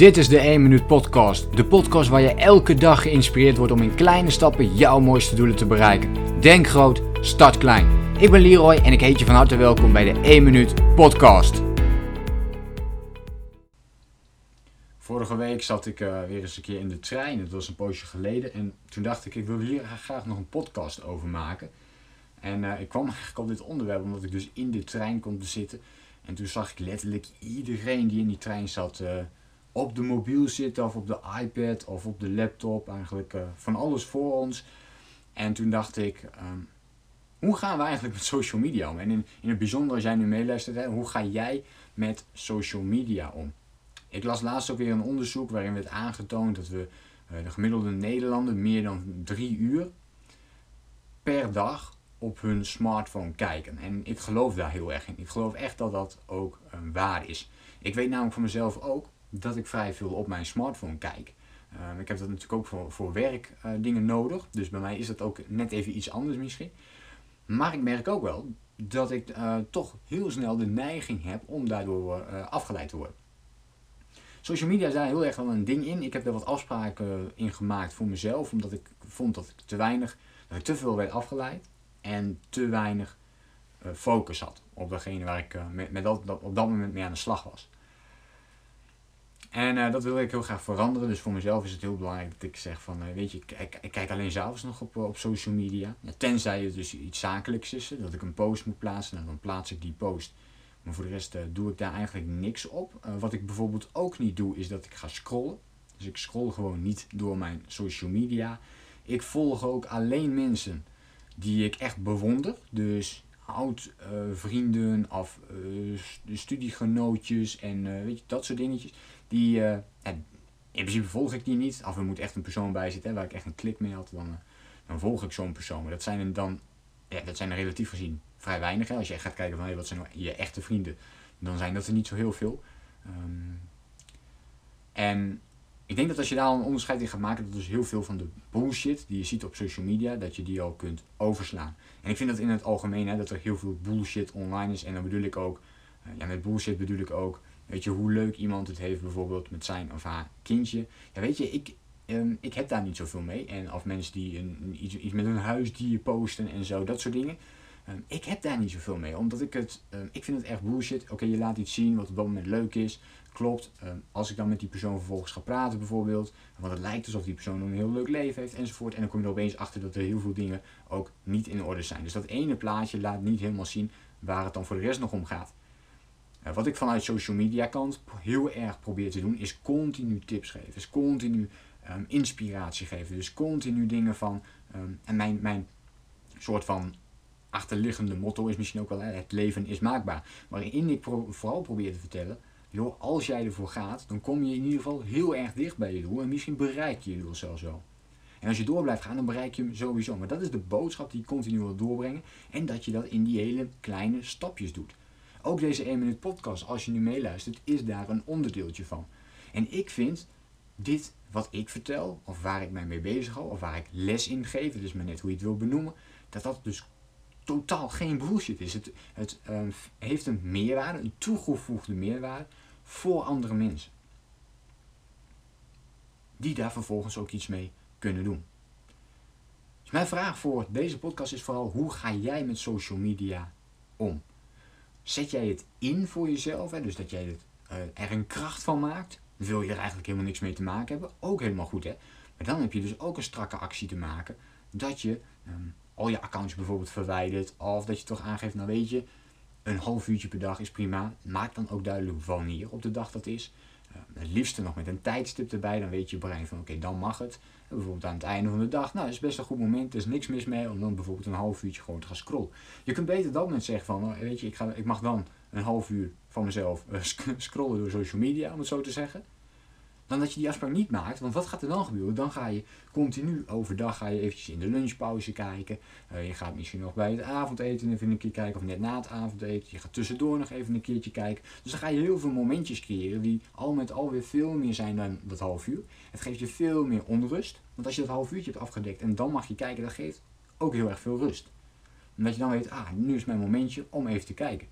Dit is de 1 Minuut Podcast. De podcast waar je elke dag geïnspireerd wordt om in kleine stappen jouw mooiste doelen te bereiken. Denk groot, start klein. Ik ben Leroy en ik heet je van harte welkom bij de 1 Minuut Podcast. Vorige week zat ik uh, weer eens een keer in de trein. Het was een poosje geleden. En toen dacht ik, ik wil hier graag nog een podcast over maken. En uh, ik kwam eigenlijk op dit onderwerp omdat ik dus in de trein kon te zitten. En toen zag ik letterlijk iedereen die in die trein zat uh, op de mobiel zitten of op de iPad of op de laptop. Eigenlijk uh, van alles voor ons. En toen dacht ik, um, hoe gaan we eigenlijk met social media om? En in, in het bijzonder als jij nu meeluistert, hè, hoe ga jij met social media om? Ik las laatst ook weer een onderzoek waarin werd aangetoond dat we uh, de gemiddelde Nederlander meer dan drie uur per dag op hun smartphone kijken. En ik geloof daar heel erg in. Ik geloof echt dat dat ook um, waar is. Ik weet namelijk van mezelf ook dat ik vrij veel op mijn smartphone kijk. Um, ik heb dat natuurlijk ook voor, voor werk uh, dingen nodig. Dus bij mij is dat ook net even iets anders misschien. Maar ik merk ook wel dat ik uh, toch heel snel de neiging heb om daardoor uh, afgeleid te worden. Social media is daar heel erg wel een ding in. Ik heb er wat afspraken in gemaakt voor mezelf, omdat ik vond dat ik te weinig, dat ik te veel werd afgeleid en te weinig focus had op degene waar ik met, met dat, op dat moment mee aan de slag was. En uh, dat wil ik heel graag veranderen. Dus voor mezelf is het heel belangrijk dat ik zeg van, weet je, ik, ik, kijk alleen s'avonds nog op, op social media. Tenzij het dus iets zakelijks is, dat ik een post moet plaatsen, nou, dan plaats ik die post. Maar voor de rest doe ik daar eigenlijk niks op. wat ik bijvoorbeeld ook niet doe, is dat ik ga scrollen. Dus ik scroll gewoon niet door mijn social media. Ik volg ook alleen mensen die ik echt bewonder. Dus oud uh, vrienden of uh, studiegenootjes en uh, weet je, dat soort dingetjes. Die, in principe volg ik die niet. Of er moet echt een persoon bij zitten hè, waar ik echt een klik mee had. Dan, dan volg ik zo'n persoon. Maar dat zijn er dan, ja, dat zijn er relatief gezien vrij weinig. Als je gaat kijken van wat zijn nou je echte vrienden. Dan zijn dat er niet zo heel veel. Um, en ik denk dat als je daar een onderscheid in gaat maken, dat dus heel veel van de bullshit die je ziet op social media, dat je die ook kunt overslaan. En ik vind dat in het algemeen, hè, dat er heel veel bullshit online is. En dan bedoel ik ook, uh, ja, met bullshit bedoel ik ook, weet je, hoe leuk iemand het heeft bijvoorbeeld met zijn of haar kindje. Ja, weet je, ik, um, ik heb daar niet zoveel mee. En of mensen die een, iets, iets met hun huisdier posten en zo, dat soort dingen. Um, ik heb daar niet zoveel mee, omdat ik het, um, ik vind het echt bullshit. Oké, je laat iets zien wat op dat moment leuk is. Klopt, um, als ik dan met die persoon vervolgens ga praten bijvoorbeeld, want het lijkt alsof die persoon een heel leuk leven heeft enzovoort. En dan kom je er opeens achter dat er heel veel dingen ook niet in orde zijn. Dus dat ene plaatje laat niet helemaal zien waar het dan voor de rest nog om gaat. Uh, wat ik vanuit social media kant heel erg probeer te doen, is continu tips geven. Is continu um, inspiratie geven. Dus continu dingen van. En mijn, mijn soort van achterliggende motto is misschien ook wel: het leven is maakbaar. Waarin ik pro vooral probeer te vertellen joh, als jij ervoor gaat, dan kom je in ieder geval heel erg dicht bij je doel. En misschien bereik je je doel zelfs wel. En als je door blijft gaan, dan bereik je hem sowieso. Maar dat is de boodschap die je continu wil doorbrengen. En dat je dat in die hele kleine stapjes doet. Ook deze 1 minuut podcast, als je nu meeluistert, is daar een onderdeeltje van. En ik vind dit wat ik vertel, of waar ik mij mee bezig hou, of waar ik les in geef, dus maar net hoe je het wil benoemen, dat dat dus totaal geen bullshit is. Het, het uh, heeft een meerwaarde, een toegevoegde meerwaarde voor andere mensen. Die daar vervolgens ook iets mee kunnen doen. Dus mijn vraag voor deze podcast is vooral: hoe ga jij met social media om? Zet jij het in voor jezelf, hè? dus dat jij het, uh, er een kracht van maakt? Wil je er eigenlijk helemaal niks mee te maken hebben? Ook helemaal goed, hè? Maar dan heb je dus ook een strakke actie te maken dat je um, al je accounts bijvoorbeeld verwijdert. Of dat je toch aangeeft, nou weet je, een half uurtje per dag is prima. Maak dan ook duidelijk wanneer op de dag dat is. Uh, het liefste nog met een tijdstip erbij. Dan weet je brein van oké, dan mag het. Bijvoorbeeld aan het einde van de dag. Nou, is best een goed moment. Er is niks mis mee om dan bijvoorbeeld een half uurtje gewoon te gaan scrollen. Je kunt beter dat moment zeggen van, weet je, ik, ga, ik mag dan een half uur van mezelf uh, scrollen door social media, om het zo te zeggen dan dat je die afspraak niet maakt. Want wat gaat er dan gebeuren? Dan ga je continu overdag ga je eventjes in de lunchpauze kijken. Uh, je gaat misschien nog bij het avondeten even een keer kijken. Of net na het avondeten. Je gaat tussendoor nog even een keertje kijken. Dus dan ga je heel veel momentjes creëren die al met al weer veel meer zijn dan dat half uur. Het geeft je veel meer onrust. Want als je dat half uurtje hebt afgedekt en dan mag je kijken, dat geeft ook heel erg veel rust. Omdat je dan weet, ah, nu is mijn momentje om even te kijken.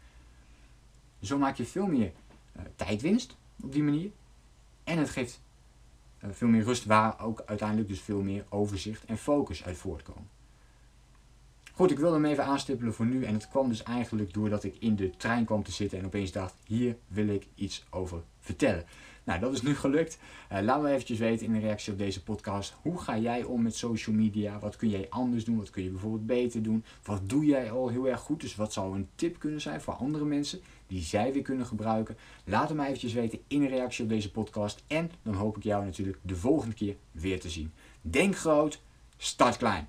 Zo maak je veel meer uh, tijdwinst op die manier. En het geeft eh, veel meer rust waar ook uiteindelijk dus veel meer overzicht en focus uit voortkomen. Goed, ik wilde hem even aanstippelen voor nu. En het kwam dus eigenlijk doordat ik in de trein kwam te zitten en opeens dacht, hier wil ik iets over vertellen. Nou, dat is nu gelukt. Uh, laat me eventjes weten in de reactie op deze podcast. Hoe ga jij om met social media? Wat kun jij anders doen? Wat kun je bijvoorbeeld beter doen? Wat doe jij al heel erg goed? Dus wat zou een tip kunnen zijn voor andere mensen die zij weer kunnen gebruiken? Laat het me eventjes weten in de reactie op deze podcast. En dan hoop ik jou natuurlijk de volgende keer weer te zien. Denk groot, start klein.